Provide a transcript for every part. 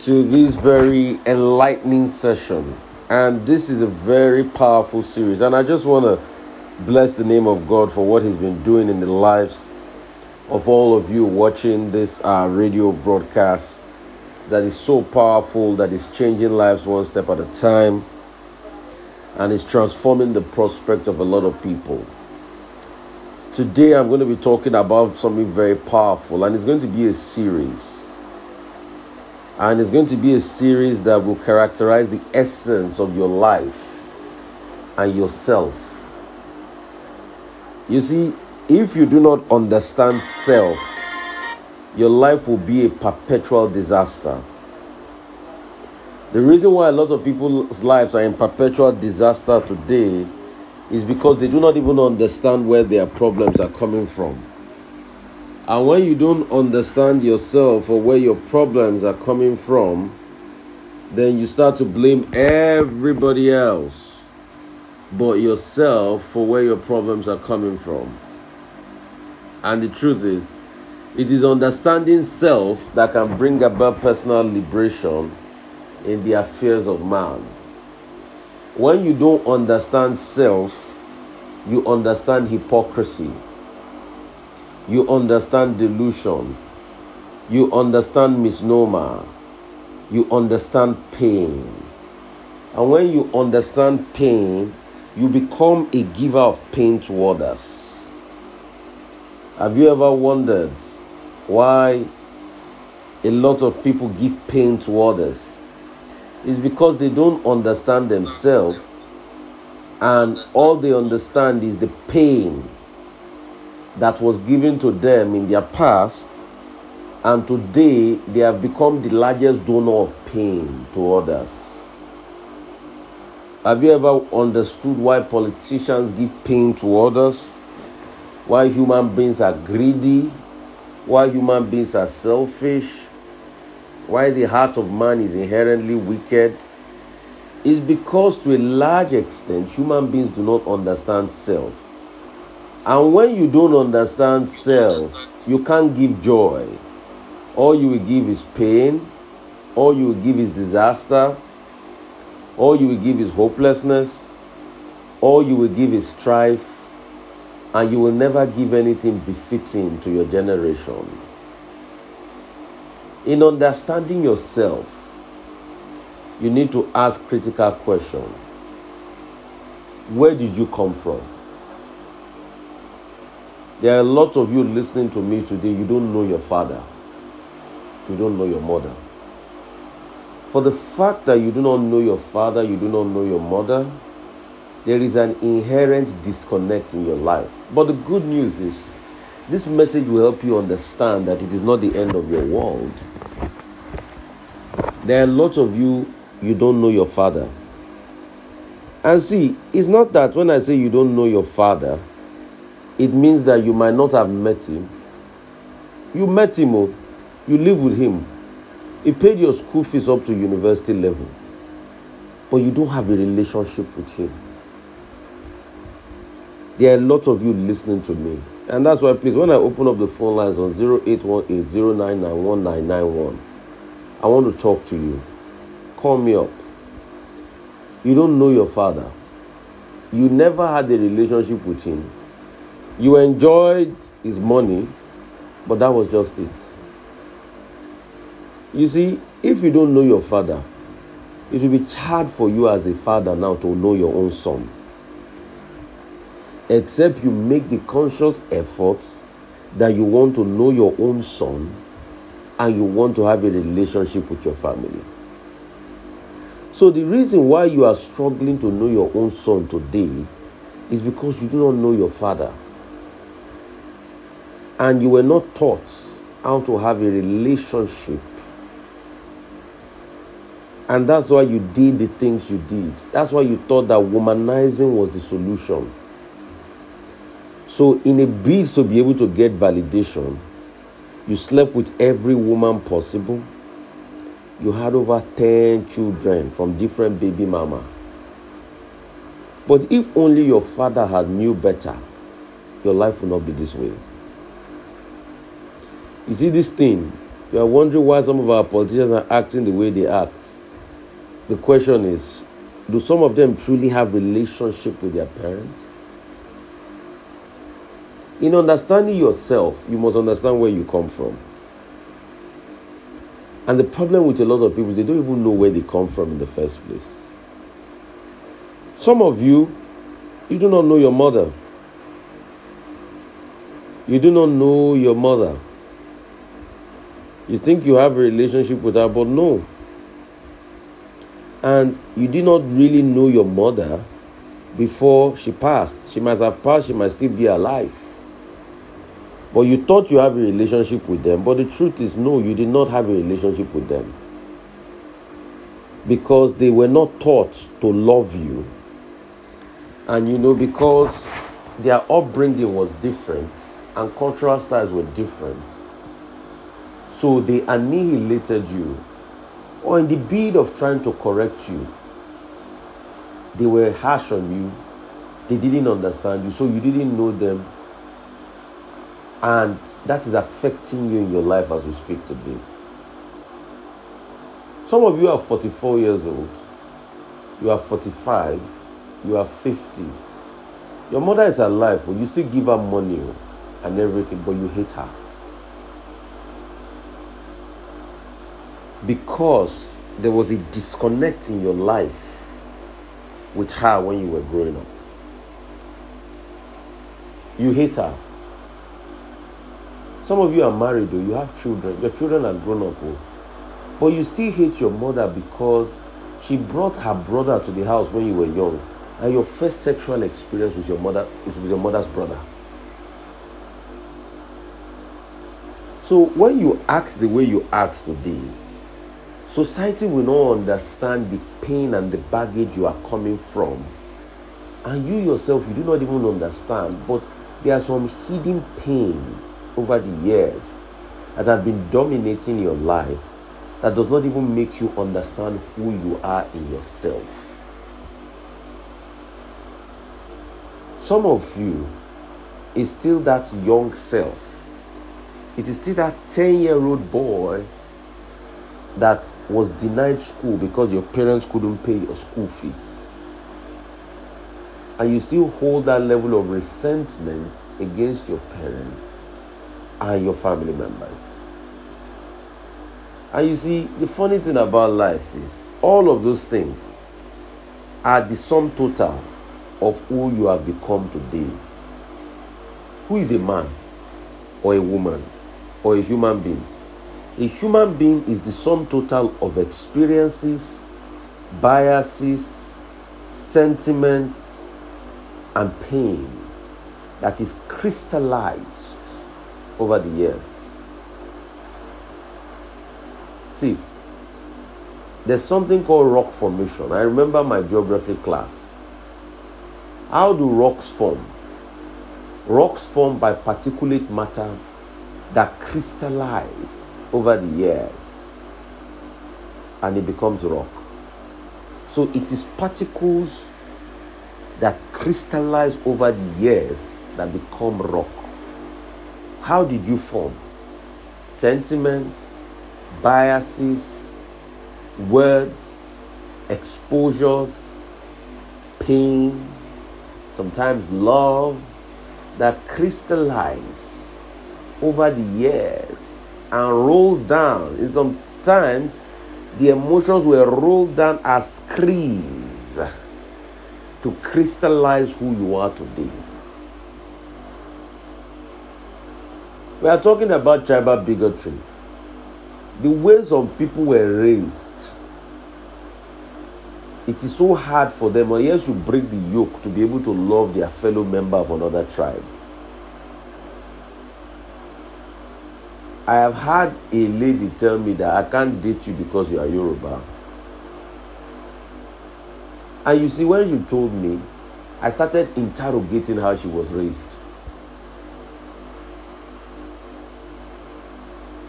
to this very enlightening session. And this is a very powerful series. And I just want to bless the name of God for what He's been doing in the lives of all of you watching this uh, radio broadcast that is so powerful, that is changing lives one step at a time, and is transforming the prospect of a lot of people. Today, I'm going to be talking about something very powerful, and it's going to be a series. And it's going to be a series that will characterize the essence of your life and yourself. You see, if you do not understand self, your life will be a perpetual disaster. The reason why a lot of people's lives are in perpetual disaster today is because they do not even understand where their problems are coming from. And when you don't understand yourself or where your problems are coming from, then you start to blame everybody else but yourself for where your problems are coming from. And the truth is, it is understanding self that can bring about personal liberation in the affairs of man. When you don't understand self, you understand hypocrisy. You understand delusion. You understand misnomer. You understand pain. And when you understand pain, you become a giver of pain to others. Have you ever wondered why a lot of people give pain to others? It's because they don't understand themselves and all they understand is the pain that was given to them in their past and today they have become the largest donor of pain to others. Have you ever understood why politicians give pain to others? Why human beings are greedy? Why human beings are selfish? Why the heart of man is inherently wicked? Is because to a large extent human beings do not understand self. And when you don't understand self, you can't give joy. All you will give is pain, all you will give is disaster, all you will give is hopelessness, all you will give is strife, and you will never give anything befitting to your generation in understanding yourself, you need to ask critical questions. Where did you come from? There are a lot of you listening to me today, you don't know your father. You don't know your mother. For the fact that you do not know your father, you do not know your mother, there is an inherent disconnect in your life. But the good news is, this message will help you understand that it is not the end of your world. There are lots of you, you don't know your father. And see, it's not that when I say you don't know your father, it means that you might not have met him. You met him, oh, you live with him. He paid your school fees up to university level. But you don't have a relationship with him. There are a lot of you listening to me. And that's why, please, when I open up the phone lines on 0818 099 I want to talk to you. Call me up. You don't know your father. You never had a relationship with him. You enjoyed his money, but that was just it. You see, if you don't know your father, it will be hard for you as a father now to know your own son. Except you make the conscious efforts that you want to know your own son and you want to have a relationship with your family. So, the reason why you are struggling to know your own son today is because you do not know your father. And you were not taught how to have a relationship. And that's why you did the things you did. That's why you thought that womanizing was the solution. So, in a bid to be able to get validation, you slept with every woman possible. You had over 10 children from different baby mama. But if only your father had knew better, your life would not be this way. You see, this thing You are wondering why some of our politicians are acting the way they act. The question is do some of them truly have relationship with their parents? In understanding yourself, you must understand where you come from. And the problem with a lot of people is they don't even know where they come from in the first place. Some of you, you do not know your mother. You do not know your mother. You think you have a relationship with her, but no. And you did not really know your mother before she passed. She must have passed, she might still be alive. But you thought you have a relationship with them, but the truth is, no, you did not have a relationship with them. Because they were not taught to love you. And you know, because their upbringing was different and cultural styles were different, so they annihilated you. Or in the bid of trying to correct you, they were harsh on you. They didn't understand you, so you didn't know them. And that is affecting you in your life as we speak today. Some of you are 44 years old, you are 45, you are 50. Your mother is alive, but you still give her money oh, and everything, but you hate her. Because there was a disconnect in your life with her when you were growing up. You hate her. Some of you are married, though, you have children, your children are grown up, oh, but you still hate your mother because she brought her brother to the house when you were young, and your first sexual experience with your mother is with your mother's brother. So when you act the way you act today, Society will not understand the pain and the baggage you are coming from. And you yourself, you do not even understand. But there are some hidden pain over the years that have been dominating your life that does not even make you understand who you are in yourself. Some of you is still that young self. It is still that 10 year old boy that was denied school because your parents couldn't pay your school fees. And you still hold that level of resentment against your parents and your family members. And you see, the funny thing about life is all of those things are the sum total of who you have become today. Who is a man or a woman or a human being? A human being is the sum total of experiences, biases, sentiments, and pain that is crystallized over the years. See, there's something called rock formation. I remember my geography class. How do rocks form? Rocks form by particulate matters that crystallize over the years and it becomes rock. So it is particles that crystallize over the years that become rock. How did you form? Sentiments, biases, words, exposures, pain, sometimes love that crystallize over the years and rolled down. And sometimes the emotions were rolled down as screens to crystallize who you are today. We are talking about tribal bigotry. The way some people were raised, it is so hard for them, Or unless you break the yoke, to be able to love their fellow member of another tribe. I have had a lady tell me that I can't date you because you are Yoruba. And you see, when you told me, I started interrogating how she was raised.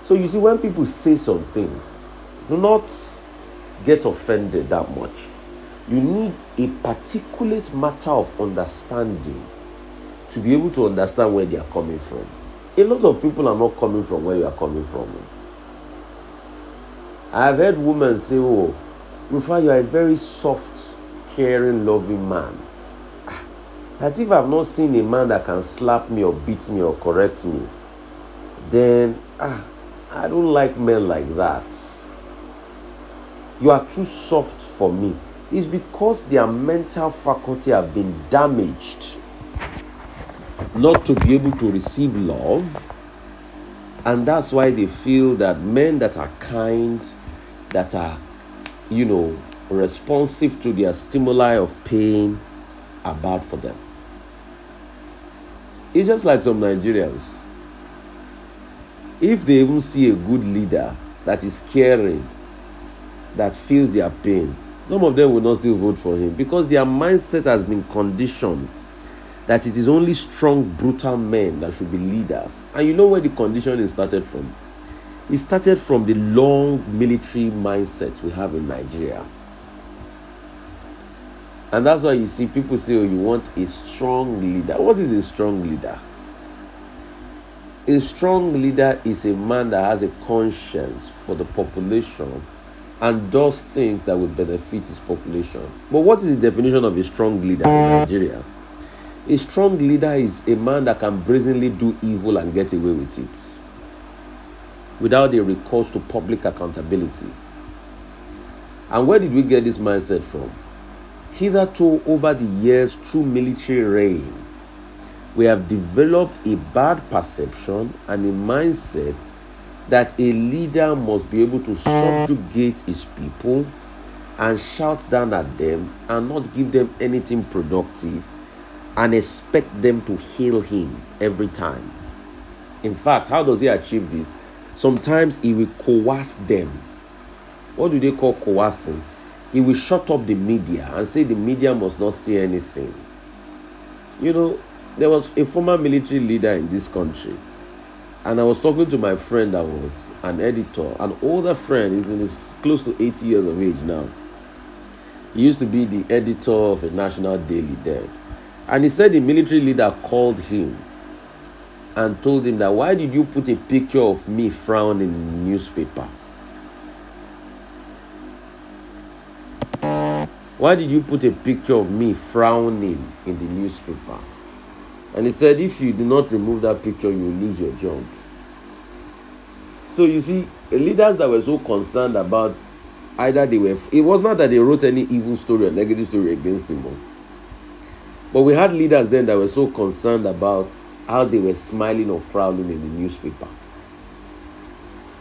So you see, when people say some things, do not get offended that much. You need a particulate matter of understanding to be able to understand where they are coming from. A lot of people are not coming from where you are coming from. I've heard women say, Oh, Rufai, you are a very soft, caring, loving man. That if I've not seen a man that can slap me or beat me or correct me, then ah, I don't like men like that. You are too soft for me. It's because their mental faculty have been damaged not to be able to receive love. And that's why they feel that men that are kind, that are, you know, responsive to their stimuli of pain are bad for them. It's just like some Nigerians. If they even see a good leader that is caring, that feels their pain, some of them will not still vote for him because their mindset has been conditioned that it is only strong, brutal men that should be leaders. And you know where the conditioning started from? It started from the long military mindset we have in Nigeria. And that's why you see people say, oh, you want a strong leader. What is a strong leader? A strong leader is a man that has a conscience for the population and does things that will benefit his population. But what is the definition of a strong leader in Nigeria? A strong leader is a man that can brazenly do evil and get away with it without a recourse to public accountability. And where did we get this mindset from? Hitherto, over the years, through military reign, we have developed a bad perception and a mindset that a leader must be able to subjugate his people and shout down at them and not give them anything productive and expect them to heal him every time. In fact, how does he achieve this? Sometimes he will coerce them. What do they call coercing? He will shut up the media and say the media must not say anything. You know, there was a former military leader in this country, and I was talking to my friend that was an editor, an older friend, he's in his close to 80 years of age now. He used to be the editor of a national daily then. And he said the military leader called him and told him that why did you put a picture of me frowning in the newspaper? Why did you put a picture of me frowning in the newspaper? And he said, if you do not remove that picture, you will lose your job. So you see, leaders that were so concerned about either they were, it was not that they wrote any evil story or negative story against him. But we had leaders then that were so concerned about how they were smiling or frowning in the newspaper.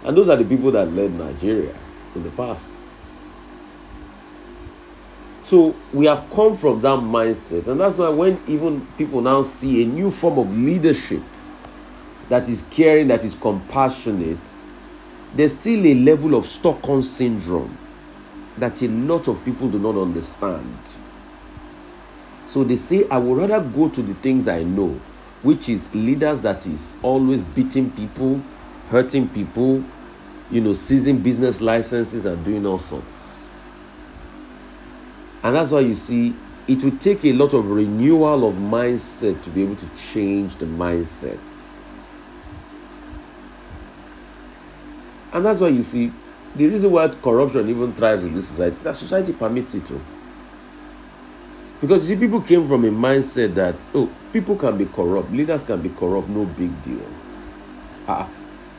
And those are the people that led Nigeria in the past. So we have come from that mindset, and that's why when even people now see a new form of leadership that is caring, that is compassionate, there's still a level of Stockholm syndrome that a lot of people do not understand. So they say, I would rather go to the things I know, which is leaders that is always beating people, hurting people, you know, seizing business licenses and doing all sorts. And that's why you see it will take a lot of renewal of mindset to be able to change the mindset. And that's why you see the reason why corruption even thrives in this society is that society permits it to. Because you see, people came from a mindset that, oh, people can be corrupt, leaders can be corrupt, no big deal. Ah,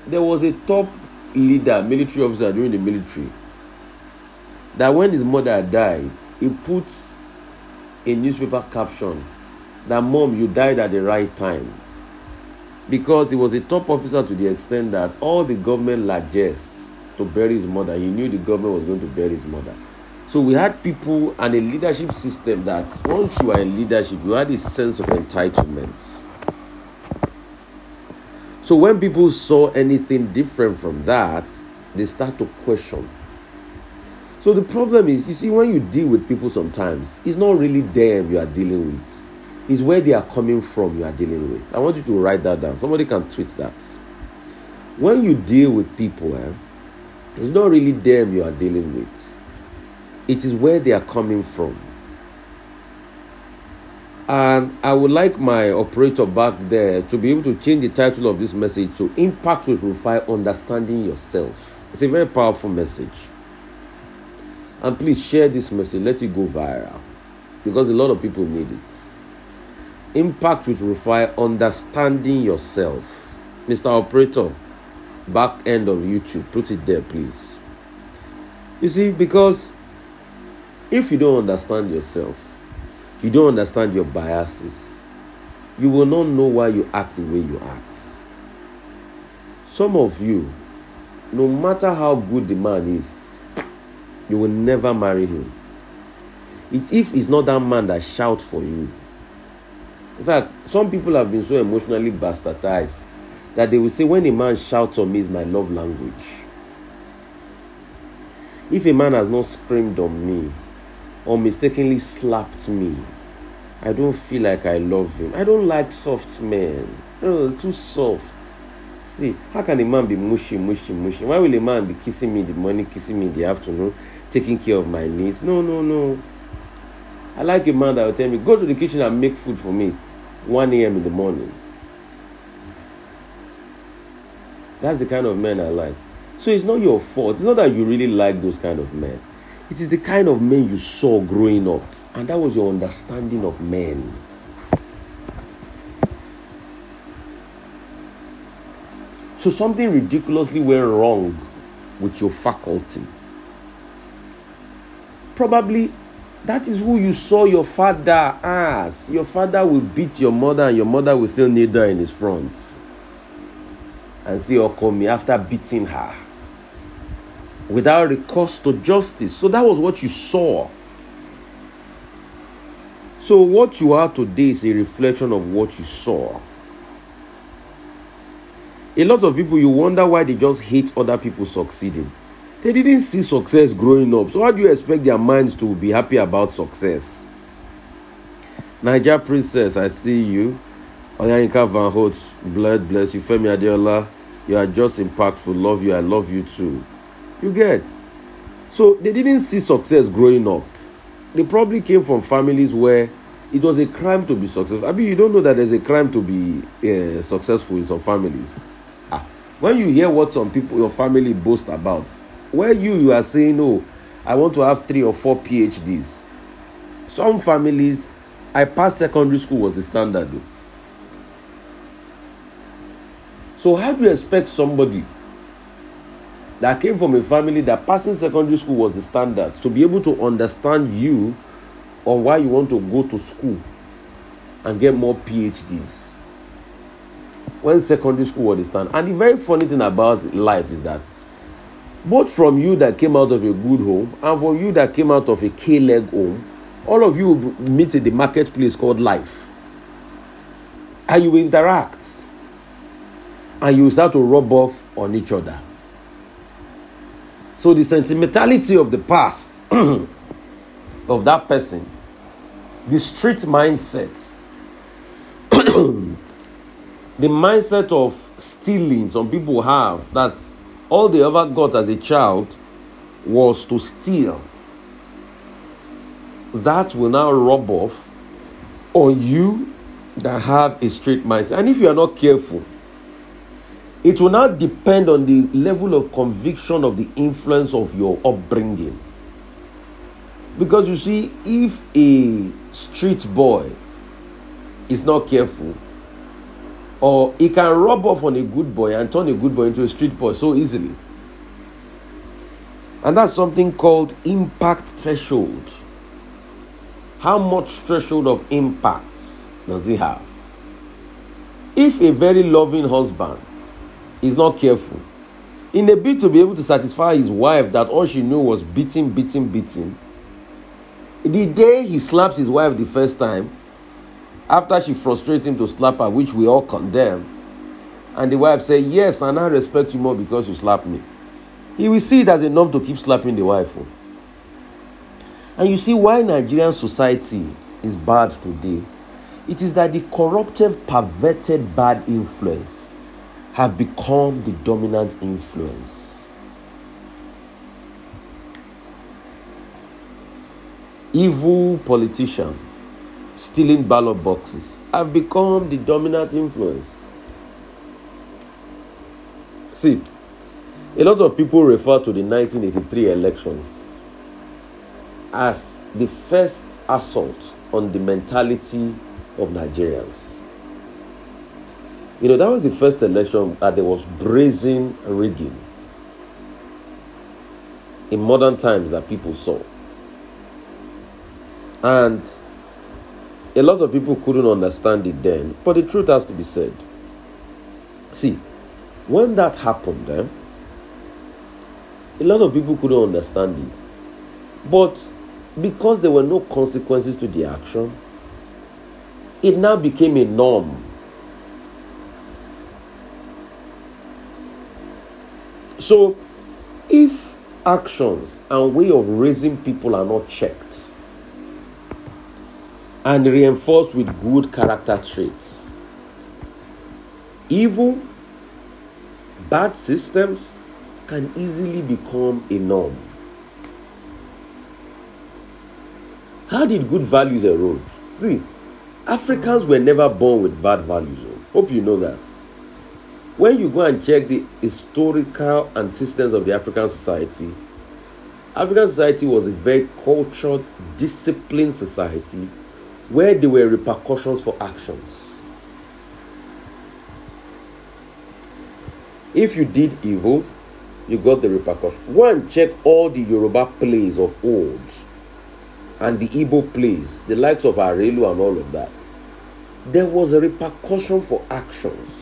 there was a top leader, military officer during the military, that when his mother died, he put a newspaper caption that, Mom, you died at the right time. Because he was a top officer to the extent that all the government largesse to bury his mother, he knew the government was going to bury his mother. So we had people and a leadership system that once you are in leadership, you had a sense of entitlement. So when people saw anything different from that, they start to question. So the problem is, you see, when you deal with people sometimes, it's not really them you are dealing with. It's where they are coming from you are dealing with. I want you to write that down. Somebody can tweet that. When you deal with people, eh, it's not really them you are dealing with it is where they are coming from. And I would like my operator back there to be able to change the title of this message to Impact with Rufai Understanding Yourself. It's a very powerful message. And please share this message, let it go viral because a lot of people need it. Impact with Rufai understanding yourself. Mr. Operator, back end of YouTube, put it there, please. You see, because if you don't understand yourself, you don't understand your biases, you will not know why you act the way you act. Some of you, no matter how good the man is, you will never marry him. It's if it's not that man that shouts for you. In fact, some people have been so emotionally bastardized that they will say, when a man shouts on me is my love language. If a man has not screamed on me or mistakenly slapped me, I don't feel like I love him. I don't like soft men. No, too soft. See, how can a man be mushy, mushy, mushy? Why will a man be kissing me in the morning, kissing me in the afternoon, taking care of my needs? No, no, no. I like a man that will tell me, go to the kitchen and make food for me 1 a.m. in the morning. That's the kind of men I like. So it's not your fault. It's not that you really like those kind of men. It is the kind of men you saw growing up. And that was your understanding of men. So something ridiculously went wrong with your faculty. Probably that is who you saw your father as. Your father will beat your mother, and your mother will still kneel down in his front and say, oh, call me after beating her without recourse to justice. So that was what you saw. So, what you are today is a reflection of what you saw. A lot of people, you wonder why they just hate other people succeeding. They didn't see success growing up. So, how do you expect their minds to be happy about success? Niger Princess, I see you. Oyinka Van Holt, blood bless you. Femi Adeola, you are just impactful. Love you. I love you too. You get. So they didn't see success growing up. They probably came from families where it was a crime to be successful. I mean, you don't know that there's a crime to be uh, successful in some families. Ah, when you hear what some people, your family boast about, where you you are saying, "Oh, I want to have three or four PhDs." Some families, I passed secondary school was the standard. So how do you expect somebody that came from a family that passing secondary school was the standard to be able to understand you on why you want to go to school and get more PhDs? When secondary school was the standard. And the very funny thing about life is that both from you that came out of a good home and from you that came out of a K-leg home, all of you meet in the marketplace called life. And you interact and you start to rub off on each other. So the sentimentality of the past of that person, the street mindset, the mindset of stealing some people have that all they ever got as a child was to steal. That will now rub off on you that have a street mindset. And if you are not careful, it will now depend on the level of conviction of the influence of your upbringing. Because you see, if a street boy is not careful, or he can rub off on a good boy and turn a good boy into a street boy so easily. And that's something called impact threshold. How much threshold of impact does he have? If a very loving husband is not careful. In a bid to be able to satisfy his wife that all she knew was beating, beating, beating, the day he slaps his wife the first time, after she frustrates him to slap her, which we all condemn, and the wife say, Yes, and I respect you more because you slapped me. He will see it as a norm to keep slapping the wife. Oh. And you see why Nigerian society is bad today. It is that the corruptive, perverted bad influence have become the dominant influence. Evil politicians stealing ballot boxes have become the dominant influence. See, A lot of people refer to the 1983 elections as the first assault on the mentality of Nigerians. You know, that was the first election that there was brazen rigging in modern times that people saw. And a lot of people couldn't understand it then, but the truth has to be said. See, when that happened, eh, a lot of people couldn't understand it. But because there were no consequences to the action, it now became a norm. So, if actions and way of raising people are not checked and reinforced with good character traits, evil, bad systems can easily become a norm. How did good values erode? See, Africans were never born with bad values. Oh. Hope you know that. When you go and check the historical antecedents of the African society, African society was a very cultured, disciplined society where there were repercussions for actions. If you did evil, you got the repercussion. Go and check all the Yoruba plays of old and the Igbo plays, the likes of Arelu and all of that. There was a repercussion for actions.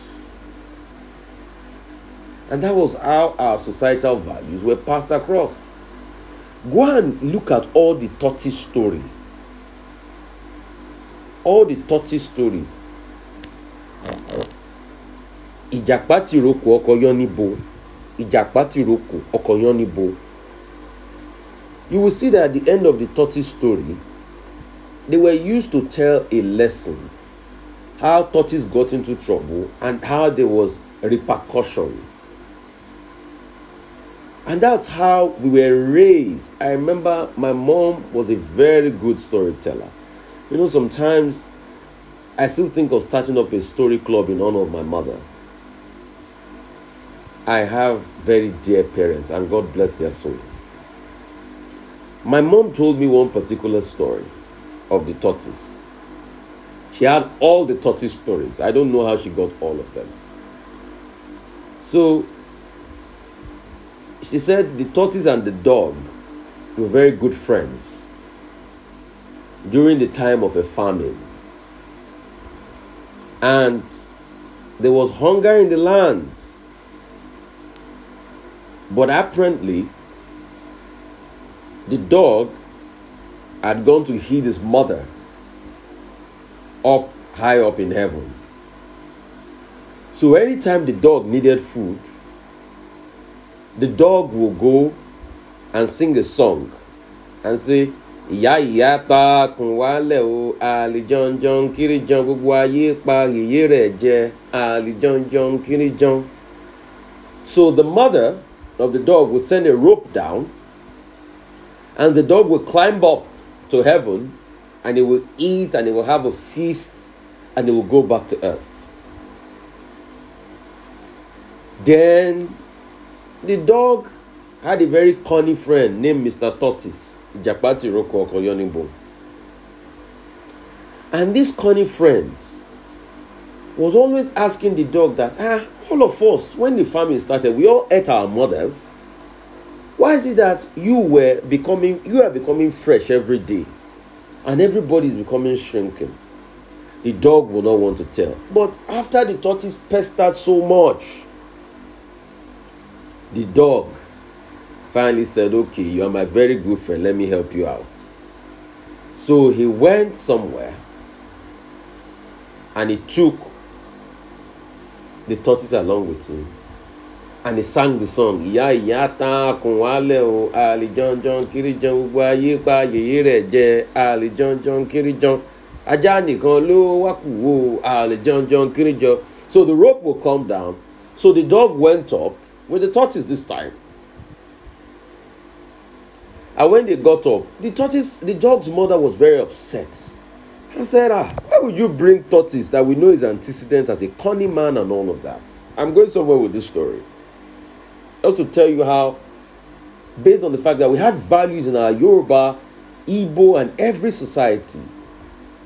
And that was how our societal values were passed across. Go and look at all the tortoise story. All the tortoise story. Ìjàpá tìrókò ọkọ yán níbo. Ìjàpá tìrókò ọkọ níbo. You will see that at the end of the tortoise story, they were used to tell a lesson how tortoise got into trouble and how there was repercussion. And that's how we were raised. I remember my mom was a very good storyteller. You know, sometimes I still think of starting up a story club in honor of my mother. I have very dear parents, and God bless their soul. My mom told me one particular story of the tortoise. She had all the tortoise stories. I don't know how she got all of them. So she said the tortoise and the dog were very good friends during the time of a famine. And there was hunger in the land. But apparently, the dog had gone to heed his mother up high up in heaven. So anytime the dog needed food, the dog will go and sing a song and say, ìyá ìyá ta kùn wálẹ̀ o àlìjọ́njọ́n kíríjọ́n gbogbo ayé pa yèyé rẹ̀ jẹ àlìjọ́njọ́n kíríjọ́n. So the mother of the dog will send a rope down and the dog will climb up to heaven and it will eat and it will have a feast and it will go back to earth. Then the dog had a very cunning friend named Mr. Tortoise, Japati Roko Okoyonibo. And this cunning friend was always asking the dog that, ah, all of us, when the famine started, we all ate our mothers. Why is it that you were becoming you are becoming fresh every day and everybody is becoming shrinking? The dog will not want to tell. But after the tortoise pestered so much, the dog finally said, Okay, you are my very good friend, let me help you out. So he went somewhere and he took the tortoise along with him and he sang the song ìyá ìyá tán akùn wálẹ̀ o àlìjọ́njọ́n kíríjọ́n gbogbo ayé pa yèyé rẹ̀ jẹ àlìjọ́njọ́n kíríjọ́n ajá nìkan ló wá kù o àlìjọ́njọ́n kíríjọ́n so the rope will come down. So the dog went up with the tortoise this time. And when they got up the tortoise the dog's mother was very upset. And said ah why would you bring tortoise that we know is antecedent as a cunning man and all of that? I'm going somewhere with this story. Just to tell you how, based on the fact that we had values in our Yoruba, Igbo, and every society,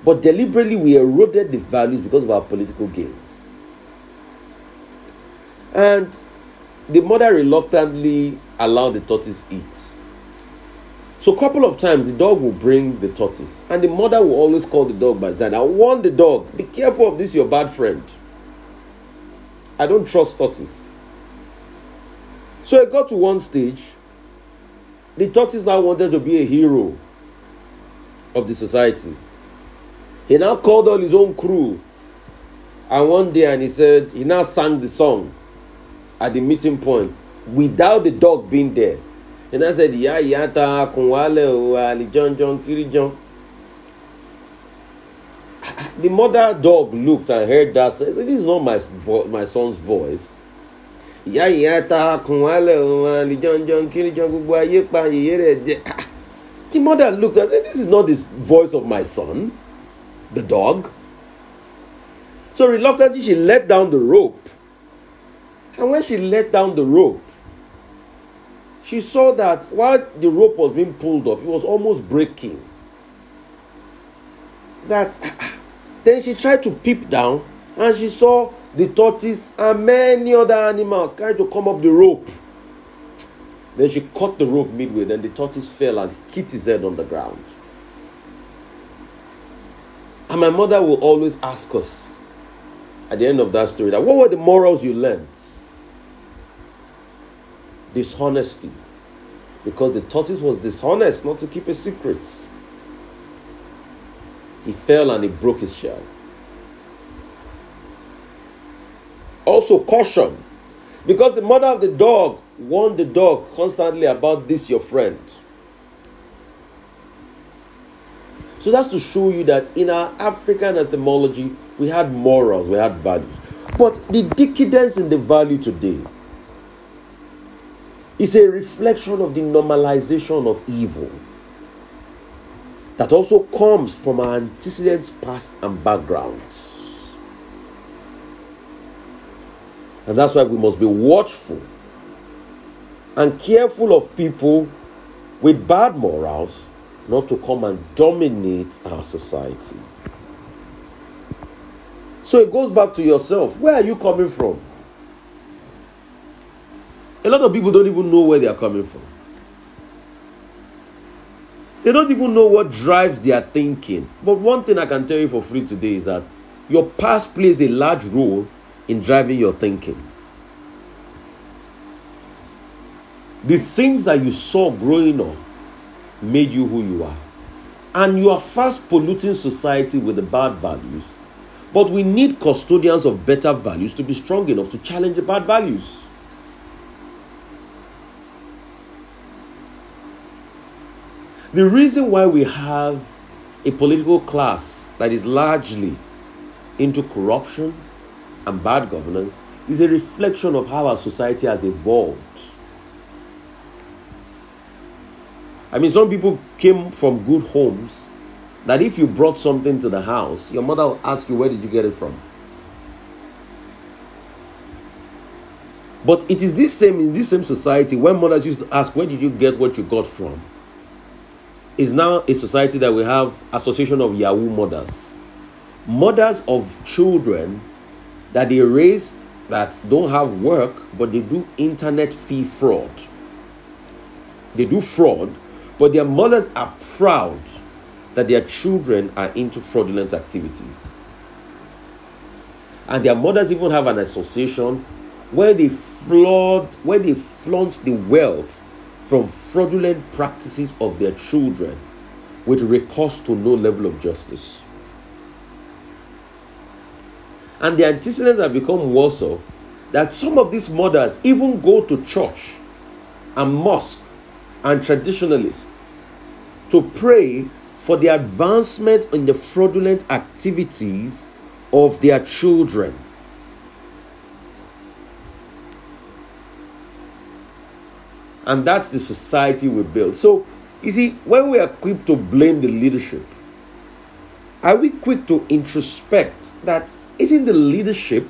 but deliberately we eroded the values because of our political gains. And the mother reluctantly allowed the tortoise eat. So a couple of times the dog will bring the tortoise, and the mother will always call the dog by name. I warn the dog, be careful of this, your bad friend. I don't trust tortoise. So it got to one stage. The tortoise now wanted to be a hero of the society. He now called all his own crew. And one day, and he said, he now sang the song at the meeting point without the dog being there. And I said, Ya yata kunwale ali John John Kiri John. The mother dog looked and heard that. I said, This is not my vo- my son's voice. Ya yata kunwale ali John John Kiri John gbogbo ayé pa The mother looked and said, This is not the voice of my son, the dog. So reluctantly, she let down the rope. And when she let down the rope, she saw that while the rope was being pulled up, it was almost breaking. That then she tried to peep down and she saw the tortoise and many other animals trying to come up the rope. Then she cut the rope midway, then the tortoise fell and hit his head on the ground. And my mother will always ask us at the end of that story that what were the morals you learned? Dishonesty. Because the tortoise was dishonest not to keep a secret. He fell and he broke his shell. Also, caution. Because the mother of the dog warned the dog constantly about this, your friend. So that's to show you that in our African etymology, we had morals, we had values. But the decadence in the value today is a reflection of the normalization of evil that also comes from our antecedents, past, and backgrounds. And that's why we must be watchful and careful of people with bad morals not to come and dominate our society. So it goes back to yourself. Where are you coming from? A lot of people don't even know where they are coming from. They don't even know what drives their thinking. But one thing I can tell you for free today is that your past plays a large role in driving your thinking. The things that you saw growing up made you who you are. And you are fast polluting society with the bad values. But we need custodians of better values to be strong enough to challenge the bad values. The reason why we have a political class that is largely into corruption and bad governance is a reflection of how our society has evolved. I mean, some people came from good homes that if you brought something to the house, your mother will ask you, Where did you get it from? But it is this same in this same society when mothers used to ask, Where did you get what you got from? Is now a society that we have association of Yahoo mothers. Mothers of children that they raised that don't have work, but they do internet fee fraud. They do fraud, but their mothers are proud that their children are into fraudulent activities. And their mothers even have an association where they flaunt, where they flaunt the wealth from fraudulent practices of their children with recourse to no level of justice. And the antecedents have become worse of that some of these mothers even go to church and mosque and traditionalists to pray for the advancement in the fraudulent activities of their children. And that's the society we build. So, you see, when we are quick to blame the leadership, are we quick to introspect that isn't the leadership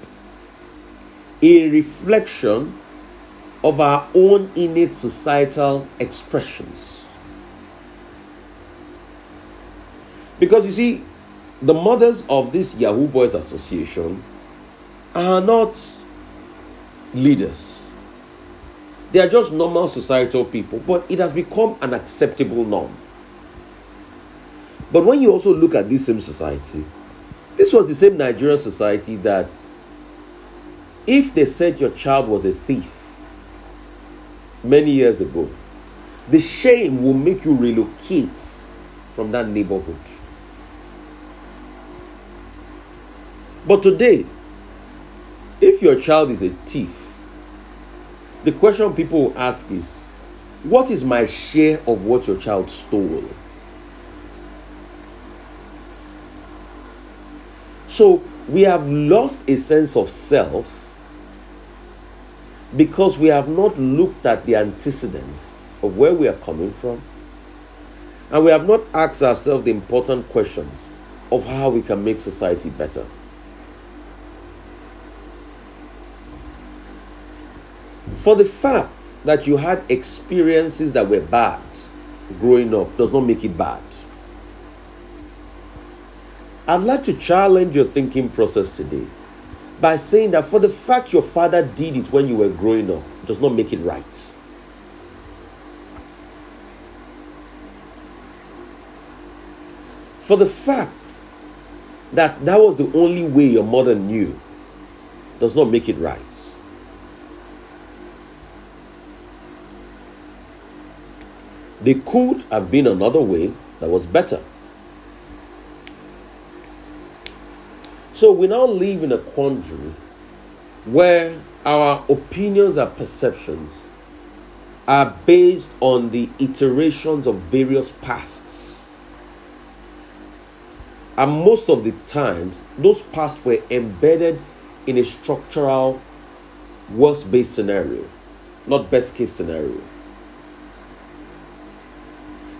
a reflection of our own innate societal expressions. Because you see, the mothers of this Yahoo Boys Association are not leaders. They are just normal societal people, but it has become an acceptable norm. But when you also look at this same society, this was the same Nigerian society that if they said your child was a thief many years ago, the shame will make you relocate from that neighborhood. But today, if your child is a thief, the question people ask is, What is my share of what your child stole? So we have lost a sense of self because we have not looked at the antecedents of where we are coming from and we have not asked ourselves the important questions of how we can make society better. For the fact that you had experiences that were bad growing up does not make it bad. I'd like to challenge your thinking process today by saying that for the fact your father did it when you were growing up does not make it right. For the fact that that was the only way your mother knew does not make it right. There could have been another way that was better. So we now live in a quandary where our opinions and perceptions are based on the iterations of various pasts. And most of the times, those pasts were embedded in a structural worst case scenario, not best case scenario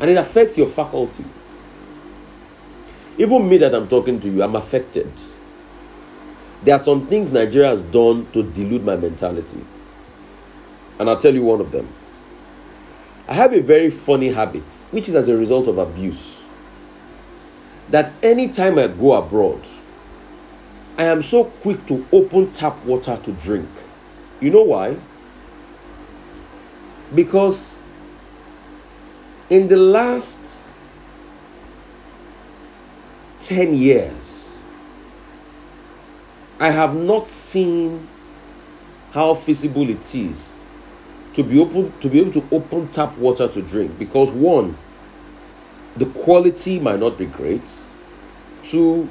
and it affects your faculty. Even me that I'm talking to you, I'm affected. There are some things Nigeria has done to dilute my mentality. And I'll tell you one of them. I have a very funny habit, which is as a result of abuse. That anytime I go abroad, I am so quick to open tap water to drink. You know why? Because in the last 10 years, I have not seen how feasible it is to be open to be able to open tap water to drink. Because one the quality might not be great. Two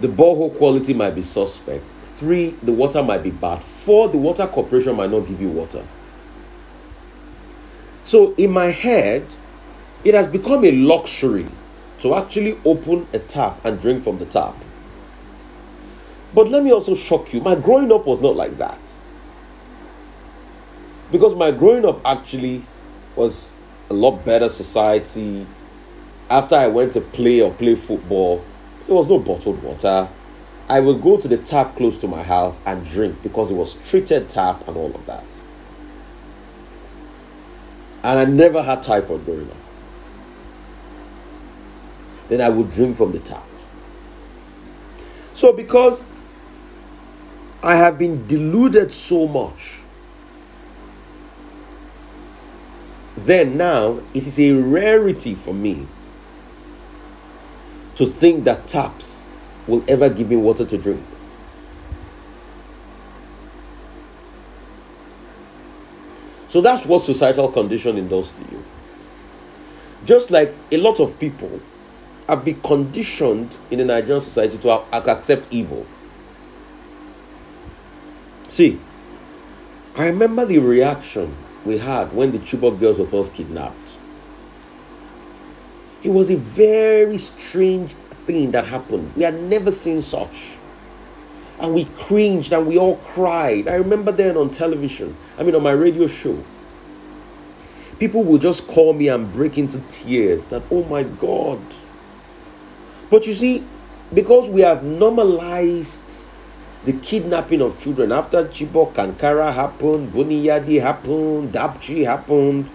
the borehole quality might be suspect. Three the water might be bad. Four the water corporation might not give you water. So in my head it has become a luxury to actually open a tap and drink from the tap. But let me also shock you my growing up was not like that. Because my growing up actually was a lot better society. After I went to play or play football, there was no bottled water. I would go to the tap close to my house and drink because it was treated tap and all of that. And I never had typhoid growing up then I would drink from the tap. So, because I have been deluded so much, then now it is a rarity for me to think that taps will ever give me water to drink. So that's what societal conditioning does to you. Just like a lot of people have been conditioned in the Nigerian society to accept evil. See, I remember the reaction we had when the Chibok girls were first kidnapped. It was a very strange thing that happened. We had never seen such. And we cringed and we all cried. I remember then on television, I mean, on my radio show, people would just call me and break into tears that, oh my God, but you see, because we have normalized the kidnapping of children after Chibok Kankara happened, Buniyadi happened, Dapchi happened.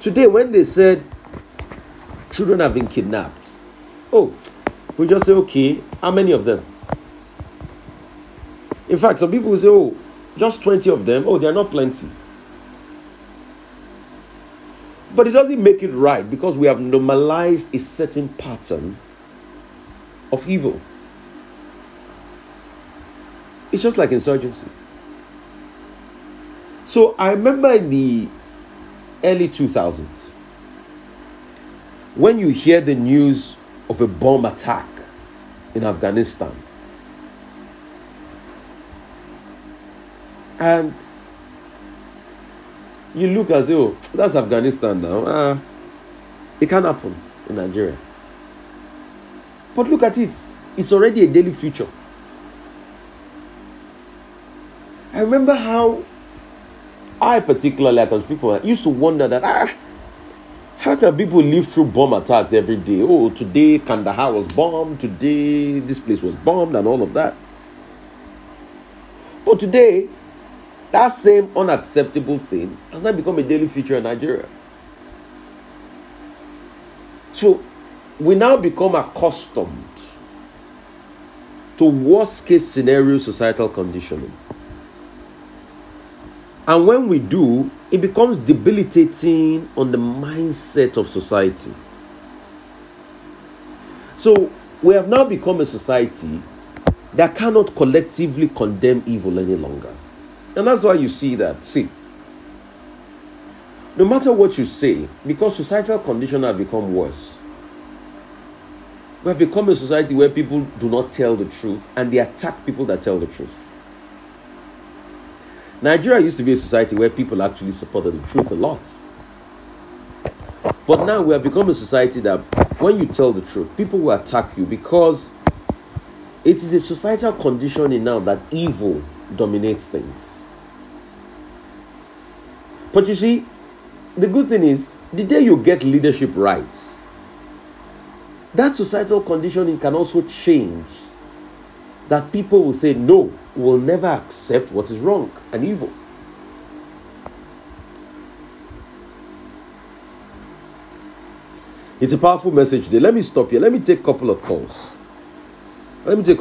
Today, when they said children have been kidnapped, oh, we just say, okay, how many of them? In fact, some people will say, oh, just 20 of them. Oh, they are not plenty. But it doesn't make it right because we have normalized a certain pattern of evil. It's just like insurgency. So I remember in the early 2000s, when you hear the news of a bomb attack in Afghanistan, and you look as though that's Afghanistan now. Uh, it can happen in Nigeria. But look at it, it's already a daily feature. I remember how I particularly, as people, used to wonder that ah, how can people live through bomb attacks every day? Oh, today Kandahar was bombed, today this place was bombed, and all of that. But today, that same unacceptable thing has now become a daily feature in Nigeria. So we now become accustomed to worst case scenario societal conditioning. And when we do, it becomes debilitating on the mindset of society. So we have now become a society that cannot collectively condemn evil any longer. And that's why you see that. See, no matter what you say, because societal conditions have become worse, we have become a society where people do not tell the truth and they attack people that tell the truth. Nigeria used to be a society where people actually supported the truth a lot. But now we have become a society that when you tell the truth, people will attack you because it is a societal conditioning now that evil dominates things. But you see, the good thing is, the day you get leadership rights, that societal conditioning can also change. That people will say, no, will never accept what is wrong and evil. It's a powerful message today. Let me stop here. Let me take a couple of calls. Let me take